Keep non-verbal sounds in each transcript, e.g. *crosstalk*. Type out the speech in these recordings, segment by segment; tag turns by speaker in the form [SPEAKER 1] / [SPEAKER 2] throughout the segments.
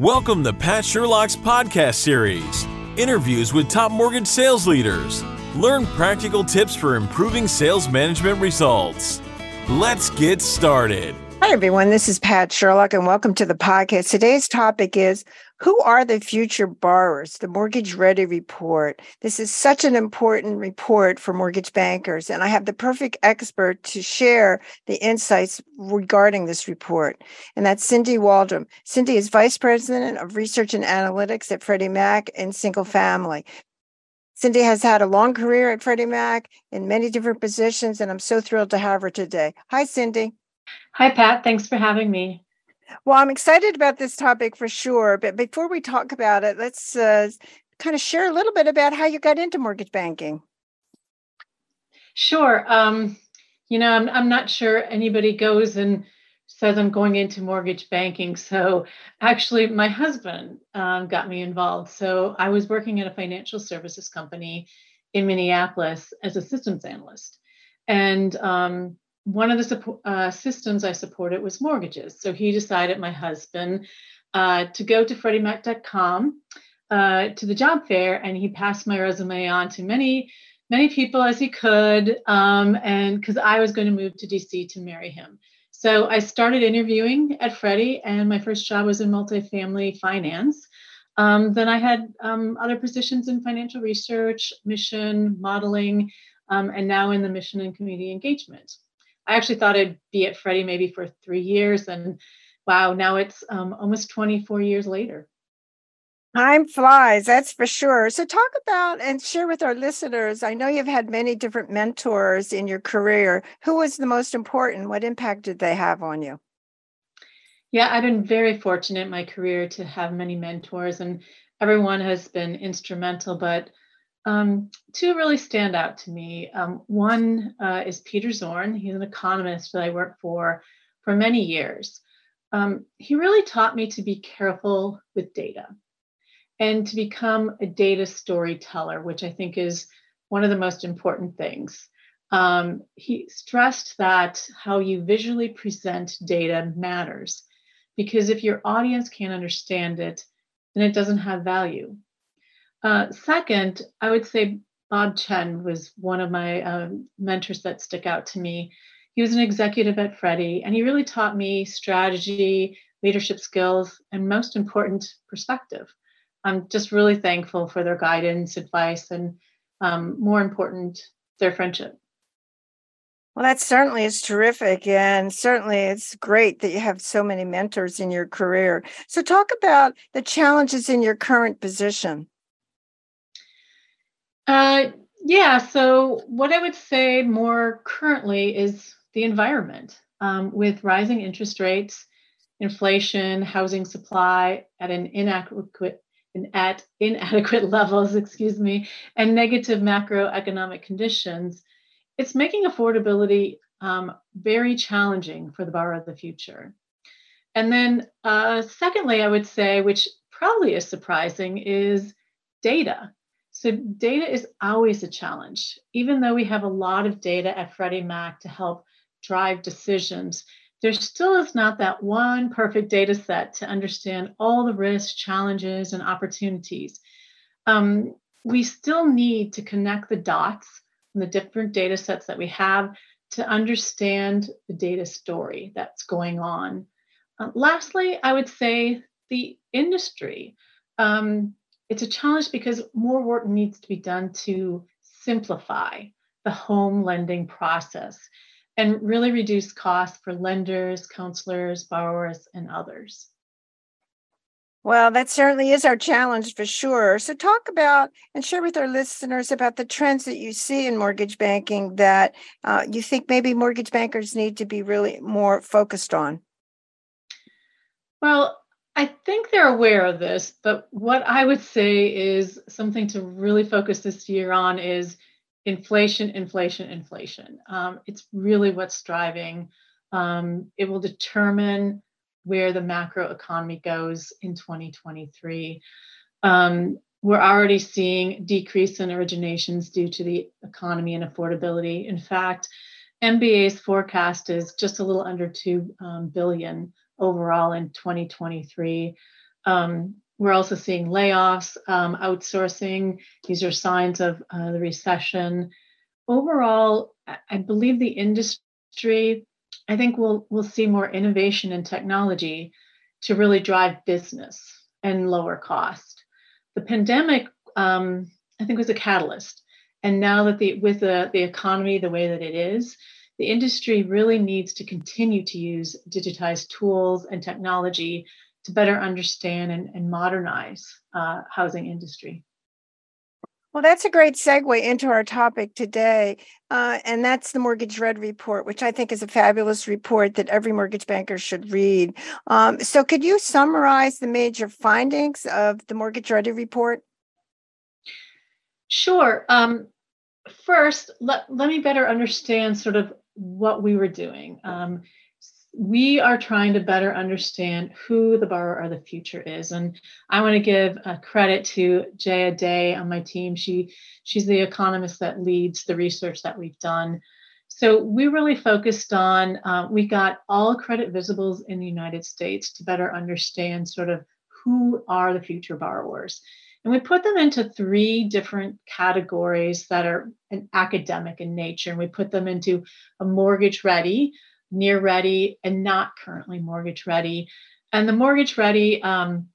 [SPEAKER 1] Welcome to Pat Sherlock's podcast series interviews with top mortgage sales leaders. Learn practical tips for improving sales management results. Let's get started.
[SPEAKER 2] Hi, everyone. This is Pat Sherlock, and welcome to the podcast. Today's topic is Who are the future borrowers? The Mortgage Ready Report. This is such an important report for mortgage bankers, and I have the perfect expert to share the insights regarding this report, and that's Cindy Waldron. Cindy is Vice President of Research and Analytics at Freddie Mac and Single Family. Cindy has had a long career at Freddie Mac in many different positions, and I'm so thrilled to have her today. Hi, Cindy.
[SPEAKER 3] Hi, Pat. Thanks for having me.
[SPEAKER 2] Well, I'm excited about this topic for sure. But before we talk about it, let's uh, kind of share a little bit about how you got into mortgage banking.
[SPEAKER 3] Sure. Um, you know, I'm, I'm not sure anybody goes and says I'm going into mortgage banking. So actually, my husband um, got me involved. So I was working at a financial services company in Minneapolis as a systems analyst. And um, one of the uh, systems I supported was mortgages. So he decided, my husband, uh, to go to FreddieMac.com uh, to the job fair, and he passed my resume on to many, many people as he could, um, and because I was going to move to DC to marry him. So I started interviewing at Freddie, and my first job was in multifamily finance. Um, then I had um, other positions in financial research, mission, modeling, um, and now in the mission and community engagement. I actually thought I'd be at Freddie maybe for three years, and wow, now it's um, almost 24 years later.
[SPEAKER 2] Time flies, that's for sure. So, talk about and share with our listeners. I know you've had many different mentors in your career. Who was the most important? What impact did they have on you?
[SPEAKER 3] Yeah, I've been very fortunate in my career to have many mentors, and everyone has been instrumental. But um, two really stand out to me. Um, one uh, is Peter Zorn. He's an economist that I worked for for many years. Um, he really taught me to be careful with data and to become a data storyteller, which I think is one of the most important things. Um, he stressed that how you visually present data matters because if your audience can't understand it, then it doesn't have value. Uh, second, I would say Bob Chen was one of my um, mentors that stick out to me. He was an executive at Freddie, and he really taught me strategy, leadership skills, and most important, perspective. I'm just really thankful for their guidance, advice, and um, more important, their friendship.
[SPEAKER 2] Well, that certainly is terrific. And certainly it's great that you have so many mentors in your career. So, talk about the challenges in your current position.
[SPEAKER 3] Uh, yeah. So, what I would say more currently is the environment um, with rising interest rates, inflation, housing supply at an inadequate at inadequate *laughs* levels, excuse me, and negative macroeconomic conditions, it's making affordability um, very challenging for the borrower of the future. And then, uh, secondly, I would say, which probably is surprising, is data. So, data is always a challenge. Even though we have a lot of data at Freddie Mac to help drive decisions, there still is not that one perfect data set to understand all the risks, challenges, and opportunities. Um, we still need to connect the dots from the different data sets that we have to understand the data story that's going on. Uh, lastly, I would say the industry. Um, it's a challenge because more work needs to be done to simplify the home lending process and really reduce costs for lenders, counselors, borrowers, and others.
[SPEAKER 2] Well, that certainly is our challenge for sure. So, talk about and share with our listeners about the trends that you see in mortgage banking that uh, you think maybe mortgage bankers need to be really more focused on.
[SPEAKER 3] Well, I think they're aware of this, but what I would say is something to really focus this year on is inflation, inflation, inflation. Um, it's really what's driving. Um, it will determine where the macro economy goes in 2023. Um, we're already seeing decrease in originations due to the economy and affordability. In fact, MBA's forecast is just a little under two um, billion overall in 2023. Um, we're also seeing layoffs, um, outsourcing. These are signs of uh, the recession. Overall, I believe the industry, I think we'll, we'll see more innovation and technology to really drive business and lower cost. The pandemic, um, I think, was a catalyst. And now that the with the, the economy the way that it is, the industry really needs to continue to use digitized tools and technology to better understand and, and modernize uh, housing industry.
[SPEAKER 2] Well, that's a great segue into our topic today. Uh, and that's the Mortgage Ready Report, which I think is a fabulous report that every mortgage banker should read. Um, so, could you summarize the major findings of the Mortgage Ready Report?
[SPEAKER 3] Sure. Um, first, let, let me better understand sort of what we were doing. Um, we are trying to better understand who the borrower of the future is. And I want to give a credit to Jaya Dey on my team. She she's the economist that leads the research that we've done. So we really focused on uh, we got all credit visibles in the United States to better understand sort of who are the future borrowers. And we put them into three different categories that are an academic in nature. And we put them into a mortgage ready, near ready, and not currently mortgage ready. And the mortgage ready, um,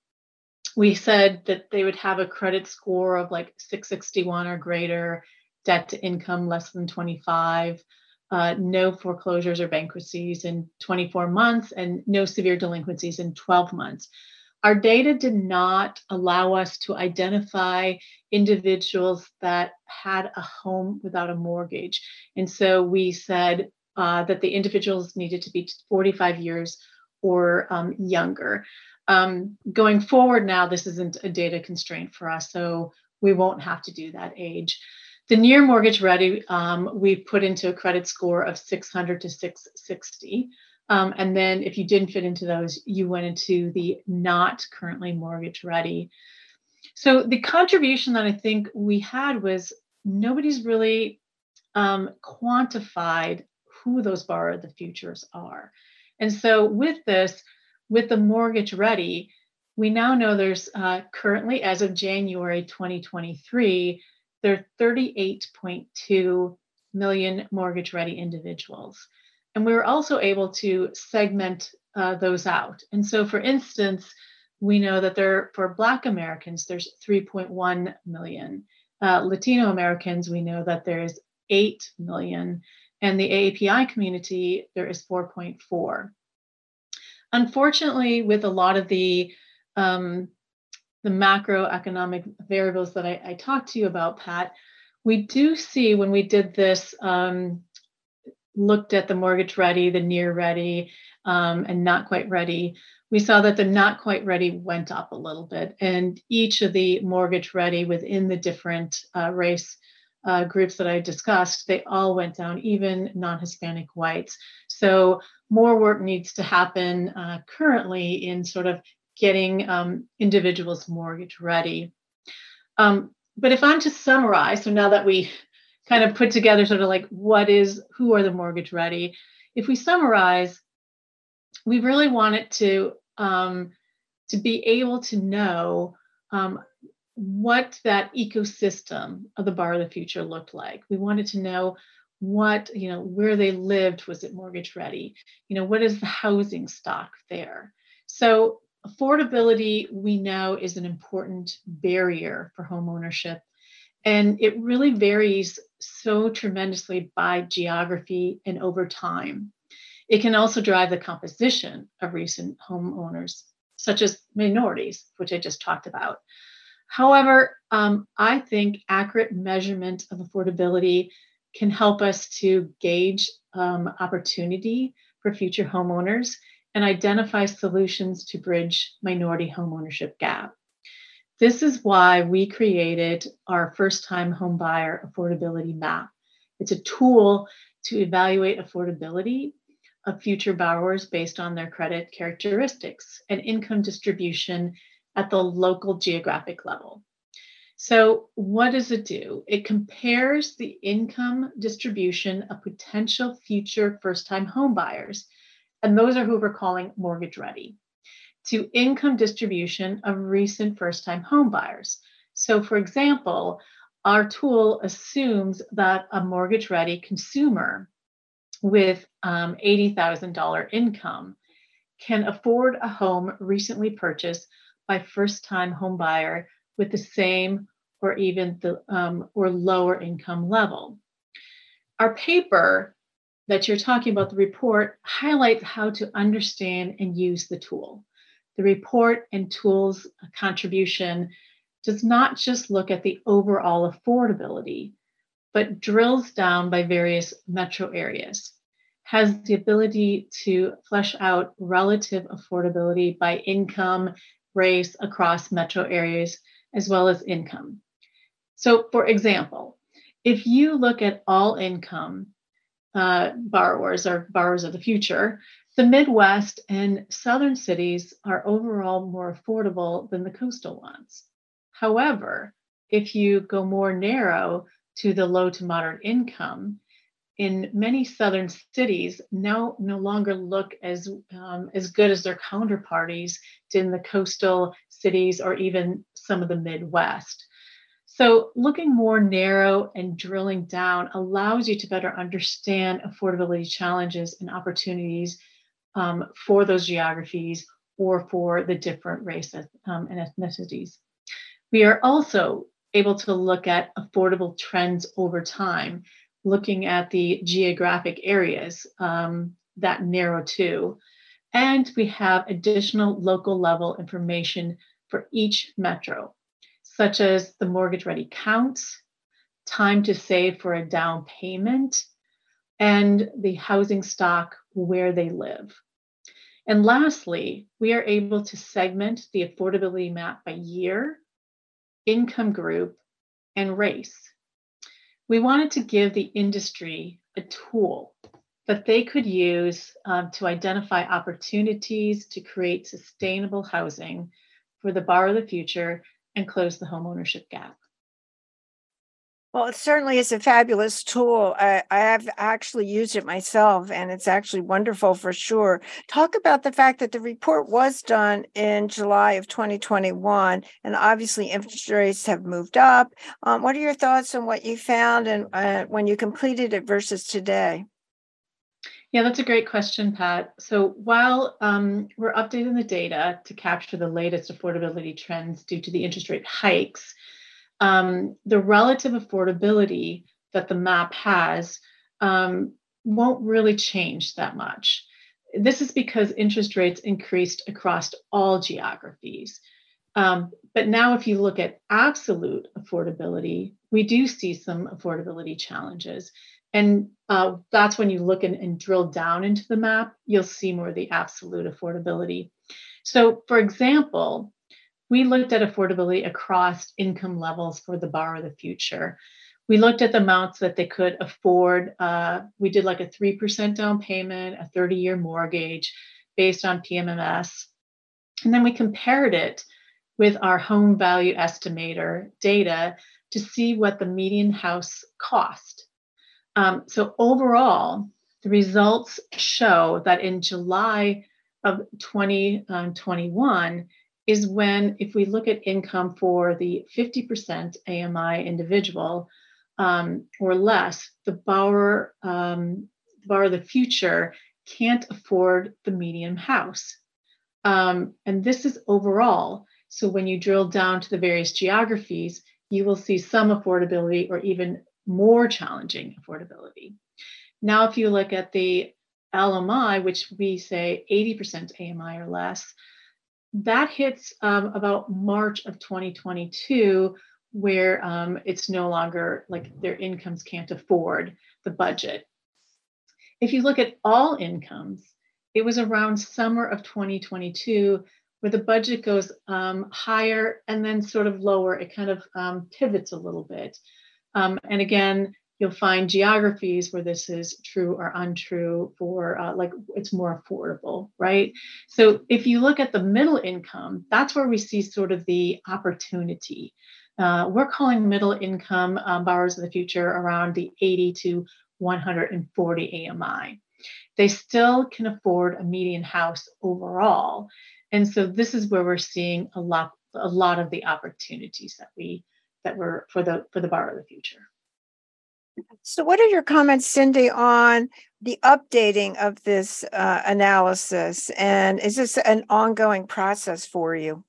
[SPEAKER 3] we said that they would have a credit score of like 661 or greater, debt to income less than 25, uh, no foreclosures or bankruptcies in 24 months, and no severe delinquencies in 12 months our data did not allow us to identify individuals that had a home without a mortgage. And so we said uh, that the individuals needed to be 45 years or um, younger. Um, going forward now, this isn't a data constraint for us, so we won't have to do that age. The near mortgage ready, um, we put into a credit score of 600 to 660. Um, and then if you didn't fit into those, you went into the not currently mortgage ready. So the contribution that I think we had was nobody's really um, quantified who those borrower the futures are. And so with this, with the mortgage ready, we now know there's uh, currently, as of January 2023, there are 38.2 million mortgage ready individuals. And we were also able to segment uh, those out. And so, for instance, we know that there for Black Americans, there's 3.1 million. Uh, Latino Americans, we know that there's 8 million. And the AAPI community, there is 4.4. Unfortunately, with a lot of the um, the macroeconomic variables that I, I, talked to you about, Pat, we do see when we did this um, looked at the mortgage ready, the near ready, um, and not quite ready, we saw that the not quite ready went up a little bit. And each of the mortgage ready within the different uh, race uh, groups that I discussed, they all went down, even non Hispanic whites. So more work needs to happen uh, currently in sort of getting um, individuals mortgage ready. Um, but if I'm to summarize, so now that we kind of put together sort of like what is who are the mortgage ready? If we summarize we really wanted to um, to be able to know um, what that ecosystem of the bar of the future looked like. We wanted to know what you know where they lived. Was it mortgage ready? You know what is the housing stock there? So affordability we know is an important barrier for home ownership and it really varies so tremendously by geography and over time. It can also drive the composition of recent homeowners, such as minorities, which I just talked about. However, um, I think accurate measurement of affordability can help us to gauge um, opportunity for future homeowners and identify solutions to bridge minority homeownership gap. This is why we created our first time homebuyer affordability map. It's a tool to evaluate affordability of future borrowers based on their credit characteristics and income distribution at the local geographic level. So, what does it do? It compares the income distribution of potential future first time home buyers, and those are who we're calling mortgage ready. To income distribution of recent first time home buyers. So, for example, our tool assumes that a mortgage ready consumer with um, $80,000 income can afford a home recently purchased by first time homebuyer with the same or even the um, or lower income level. Our paper that you're talking about, the report, highlights how to understand and use the tool. The report and tools contribution does not just look at the overall affordability, but drills down by various metro areas, has the ability to flesh out relative affordability by income, race across metro areas, as well as income. So, for example, if you look at all income uh, borrowers or borrowers of the future, the Midwest and southern cities are overall more affordable than the coastal ones. However, if you go more narrow to the low to moderate income, in many southern cities now no longer look as um, as good as their counterparties in the coastal cities or even some of the Midwest. So, looking more narrow and drilling down allows you to better understand affordability challenges and opportunities um, for those geographies or for the different races um, and ethnicities. We are also able to look at affordable trends over time, looking at the geographic areas um, that narrow too. And we have additional local level information for each metro, such as the mortgage ready counts, time to save for a down payment, and the housing stock where they live. And lastly, we are able to segment the affordability map by year income group, and race. We wanted to give the industry a tool that they could use um, to identify opportunities to create sustainable housing for the bar of the future and close the homeownership gap.
[SPEAKER 2] Well, it certainly is a fabulous tool. I, I, have actually used it myself, and it's actually wonderful for sure. Talk about the fact that the report was done in July of 2021, and obviously interest rates have moved up. Um, what are your thoughts on what you found and uh, when you completed it versus today?
[SPEAKER 3] Yeah, that's a great question, Pat. So while um, we're updating the data to capture the latest affordability trends due to the interest rate hikes, um, the relative affordability that the map has um, won't really change that much. This is because interest rates increased across all geographies. Um, but now, if you look at absolute affordability, we do see some affordability challenges. And uh, that's when you look in, and drill down into the map, you'll see more of the absolute affordability. So, for example, we looked at affordability across income levels for the bar of the future. We looked at the amounts that they could afford. Uh, we did like a 3% down payment, a 30 year mortgage based on PMMS. And then we compared it with our home value estimator data to see what the median house cost. Um, so overall, the results show that in July of 2021, is when, if we look at income for the 50% AMI individual um, or less, the borrower, um, the borrower of the future can't afford the median house. Um, and this is overall. So when you drill down to the various geographies, you will see some affordability or even more challenging affordability. Now, if you look at the LMI, which we say 80% AMI or less, that hits um, about March of 2022, where um, it's no longer like their incomes can't afford the budget. If you look at all incomes, it was around summer of 2022 where the budget goes um, higher and then sort of lower. It kind of um, pivots a little bit. Um, and again, You'll find geographies where this is true or untrue for uh, like it's more affordable, right? So if you look at the middle income, that's where we see sort of the opportunity. Uh, we're calling middle income um, borrowers of the future around the 80 to 140 AMI. They still can afford a median house overall. And so this is where we're seeing a lot a lot of the opportunities that we that were for the for the borrower of the future.
[SPEAKER 2] So, what are your comments, Cindy, on the updating of this uh, analysis? And is this an ongoing process for you?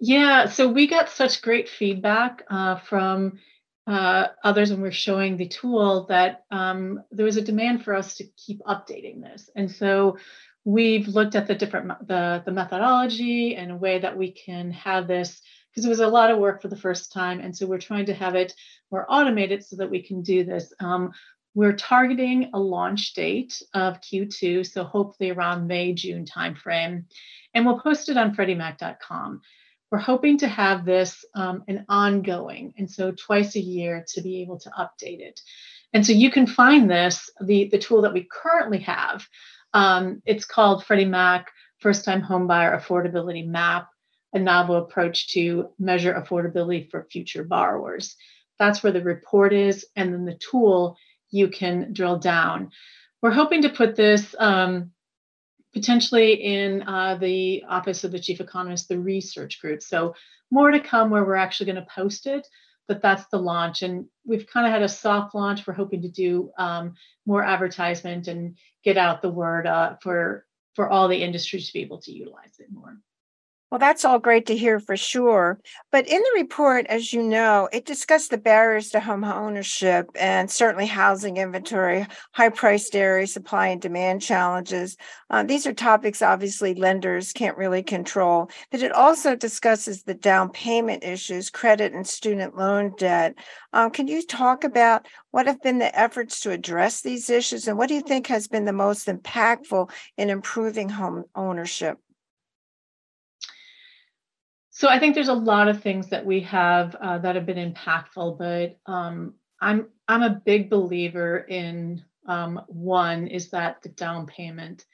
[SPEAKER 3] Yeah, so we got such great feedback uh, from uh, others when we are showing the tool that um, there was a demand for us to keep updating this. And so we've looked at the different the, the methodology and a way that we can have this because it was a lot of work for the first time. And so we're trying to have it more automated so that we can do this. Um, we're targeting a launch date of Q2, so hopefully around May, June timeframe. And we'll post it on freddiemac.com. We're hoping to have this um, an ongoing, and so twice a year to be able to update it. And so you can find this, the, the tool that we currently have. Um, it's called Freddie Mac First Time Homebuyer Affordability Map a novel approach to measure affordability for future borrowers. That's where the report is, and then the tool you can drill down. We're hoping to put this um, potentially in uh, the Office of the Chief Economist, the research group. So, more to come where we're actually going to post it, but that's the launch. And we've kind of had a soft launch. We're hoping to do um, more advertisement and get out the word uh, for for all the industries to be able to utilize it more.
[SPEAKER 2] Well, that's all great to hear for sure. But in the report, as you know, it discussed the barriers to home ownership and certainly housing inventory, high priced area, supply and demand challenges. Uh, these are topics obviously lenders can't really control. But it also discusses the down payment issues, credit and student loan debt. Um, can you talk about what have been the efforts to address these issues and what do you think has been the most impactful in improving home ownership?
[SPEAKER 3] So I think there's a lot of things that we have uh, that have been impactful, but um, I'm I'm a big believer in um, one is that the down payment.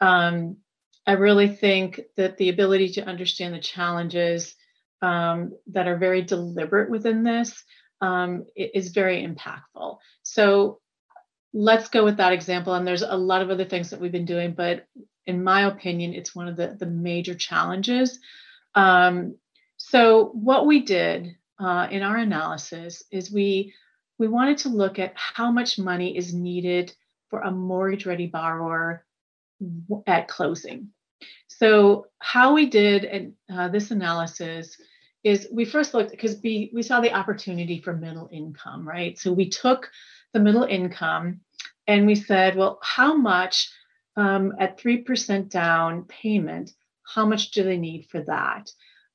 [SPEAKER 3] Um, I really think that the ability to understand the challenges um, that are very deliberate within this um, is very impactful. So let's go with that example. And there's a lot of other things that we've been doing, but in my opinion, it's one of the, the major challenges um, so what we did uh, in our analysis is we we wanted to look at how much money is needed for a mortgage ready borrower at closing. So how we did uh, this analysis is we first looked because we we saw the opportunity for middle income, right? So we took the middle income and we said, well, how much um, at three percent down payment how much do they need for that?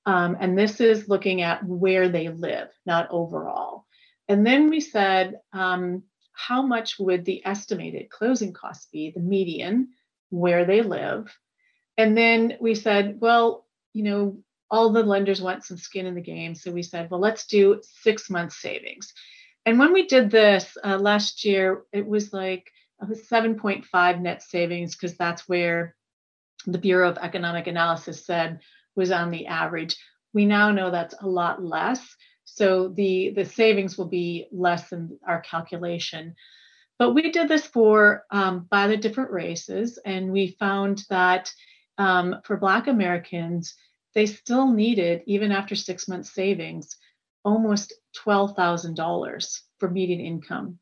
[SPEAKER 3] Um, and this is looking at where they live, not overall. And then we said, um, how much would the estimated closing cost be, the median, where they live? And then we said, well, you know, all the lenders want some skin in the game. So we said, well, let's do six months savings. And when we did this uh, last year, it was like a 7.5 net savings because that's where the Bureau of Economic Analysis said was on the average. We now know that's a lot less. So the, the savings will be less than our calculation. But we did this for um, by the different races, and we found that um, for Black Americans, they still needed, even after six months savings, almost $12,000 for median income.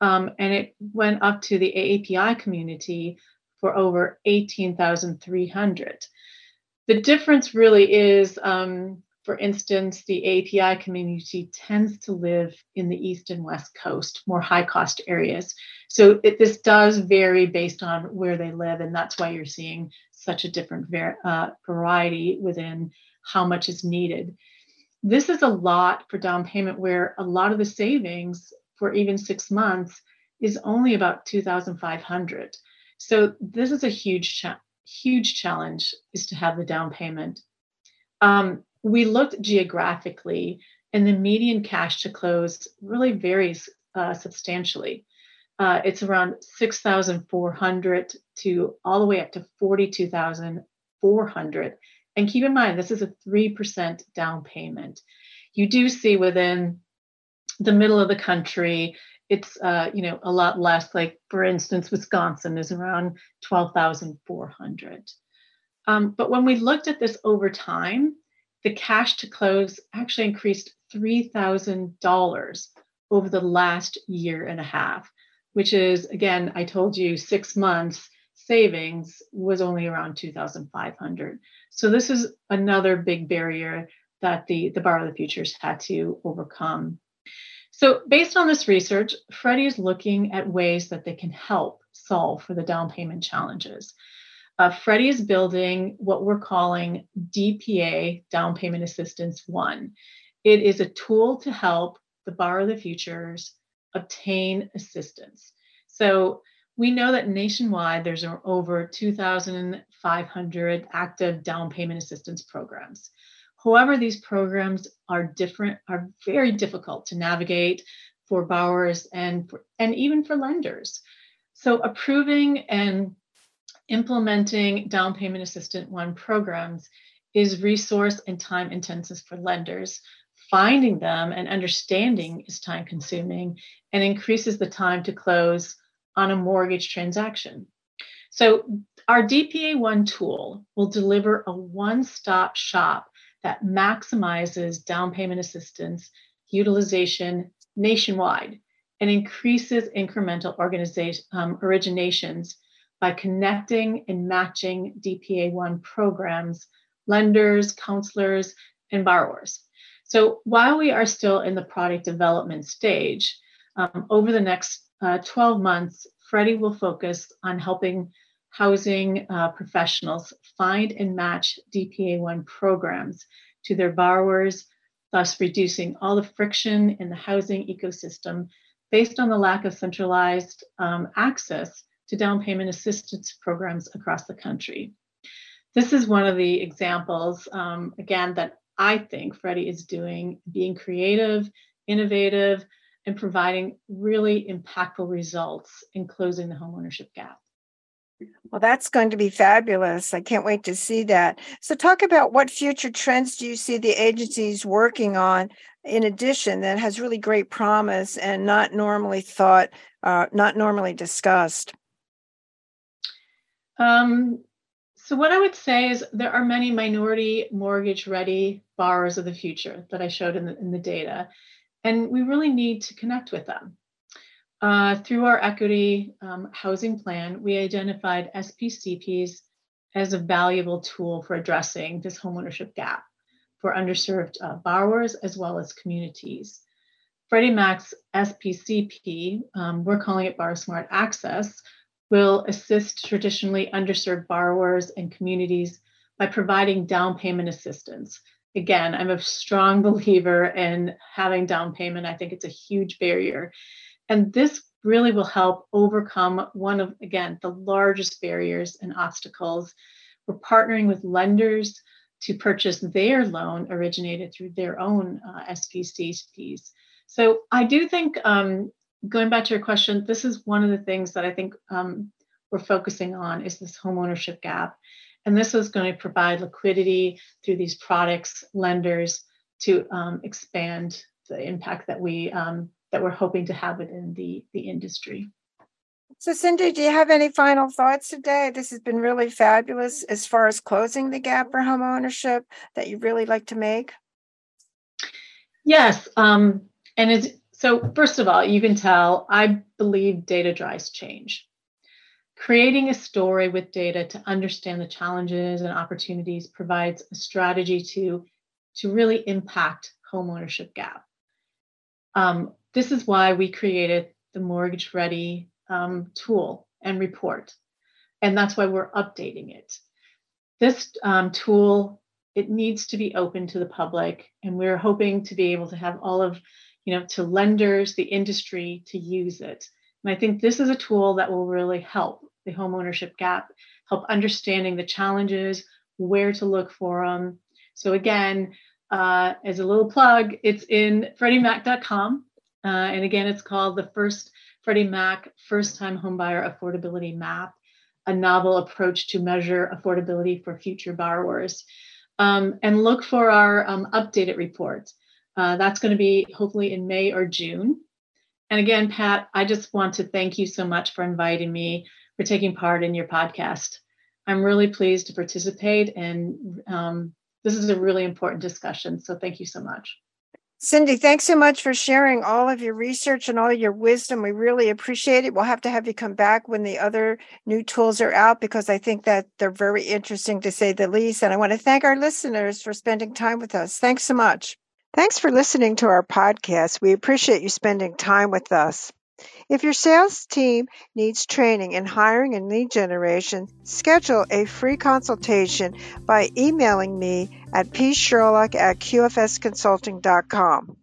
[SPEAKER 3] Um, and it went up to the AAPI community for over 18,300. The difference really is, um, for instance, the API community tends to live in the East and West Coast, more high cost areas. So it, this does vary based on where they live, and that's why you're seeing such a different ver- uh, variety within how much is needed. This is a lot for down payment, where a lot of the savings for even six months is only about 2,500. So this is a huge, cha- huge challenge is to have the down payment. Um, we looked geographically, and the median cash to close really varies uh, substantially. Uh, it's around 6,400 to all the way up to 42,400. And keep in mind, this is a 3% down payment. You do see within the middle of the country, it's uh, you know a lot less. Like for instance, Wisconsin is around twelve thousand four hundred. Um, but when we looked at this over time, the cash to close actually increased $3,000 over the last year and a half, which is, again, I told you six months savings was only around 2,500. So this is another big barrier that the, the Borrow the Futures had to overcome. So based on this research, Freddie is looking at ways that they can help solve for the down payment challenges. Uh, Freddie is building what we're calling DPA, Down Payment Assistance One. It is a tool to help the Borrow the Futures obtain assistance. So we know that nationwide there's over 2,500 active down payment assistance programs. However, these programs are different, are very difficult to navigate for borrowers and for, and even for lenders. So approving and implementing down payment assistant one programs is resource and time intensive for lenders. Finding them and understanding is time consuming and increases the time to close on a mortgage transaction. So, our DPA1 tool will deliver a one stop shop that maximizes down payment assistance utilization nationwide and increases incremental um, originations by connecting and matching DPA1 programs, lenders, counselors, and borrowers. So while we are still in the product development stage, um, over the next uh, 12 months, Freddie will focus on helping housing uh, professionals find and match DPA1 programs to their borrowers, thus reducing all the friction in the housing ecosystem based on the lack of centralized um, access to down payment assistance programs across the country. This is one of the examples, um, again, that I think Freddie is doing, being creative, innovative, and providing really impactful results in closing the homeownership gap.
[SPEAKER 2] Well, that's going to be fabulous. I can't wait to see that. So, talk about what future trends do you see the agencies working on in addition that has really great promise and not normally thought, uh, not normally discussed?
[SPEAKER 3] Um, so, what I would say is there are many minority mortgage ready borrowers of the future that I showed in the, in the data, and we really need to connect with them. Uh, through our equity um, housing plan, we identified SPCPs as a valuable tool for addressing this homeownership gap for underserved uh, borrowers as well as communities. Freddie Mac's SPCP, um, we're calling it Borrow Smart Access, will assist traditionally underserved borrowers and communities by providing down payment assistance. Again, I'm a strong *laughs* believer in having down payment. I think it's a huge barrier. And this really will help overcome one of, again, the largest barriers and obstacles. We're partnering with lenders to purchase their loan originated through their own uh, SPCPs. So I do think um, going back to your question, this is one of the things that I think um, we're focusing on is this homeownership gap. And this is going to provide liquidity through these products, lenders to um, expand the impact that we um, that we're hoping to have within the, the industry.
[SPEAKER 2] So, Cindy, do you have any final thoughts today? This has been really fabulous as far as closing the gap for home ownership that you'd really like to make.
[SPEAKER 3] Yes, um, and it's so, first of all, you can tell I believe data drives change. Creating a story with data to understand the challenges and opportunities provides a strategy to, to really impact homeownership gap. Um, this is why we created the Mortgage Ready um, tool and report, and that's why we're updating it. This um, tool it needs to be open to the public, and we're hoping to be able to have all of you know, to lenders, the industry to use it. And I think this is a tool that will really help the homeownership gap, help understanding the challenges, where to look for them. So again, uh, as a little plug, it's in FreddieMac.com. Uh, and again, it's called the first Freddie Mac First Time Homebuyer Affordability Map, a novel approach to measure affordability for future borrowers. Um, and look for our um, updated report. Uh, that's going to be hopefully in May or June. And again, Pat, I just want to thank you so much for inviting me, for taking part in your podcast. I'm really pleased to participate, and um, this is a really important discussion. So thank you so much.
[SPEAKER 2] Cindy, thanks so much for sharing all of your research and all your wisdom. We really appreciate it. We'll have to have you come back when the other new tools are out because I think that they're very interesting to say the least. And I want to thank our listeners for spending time with us. Thanks so much. Thanks for listening to our podcast. We appreciate you spending time with us. If your sales team needs training in hiring and lead generation, schedule a free consultation by emailing me at psherlock at qfsconsulting.com.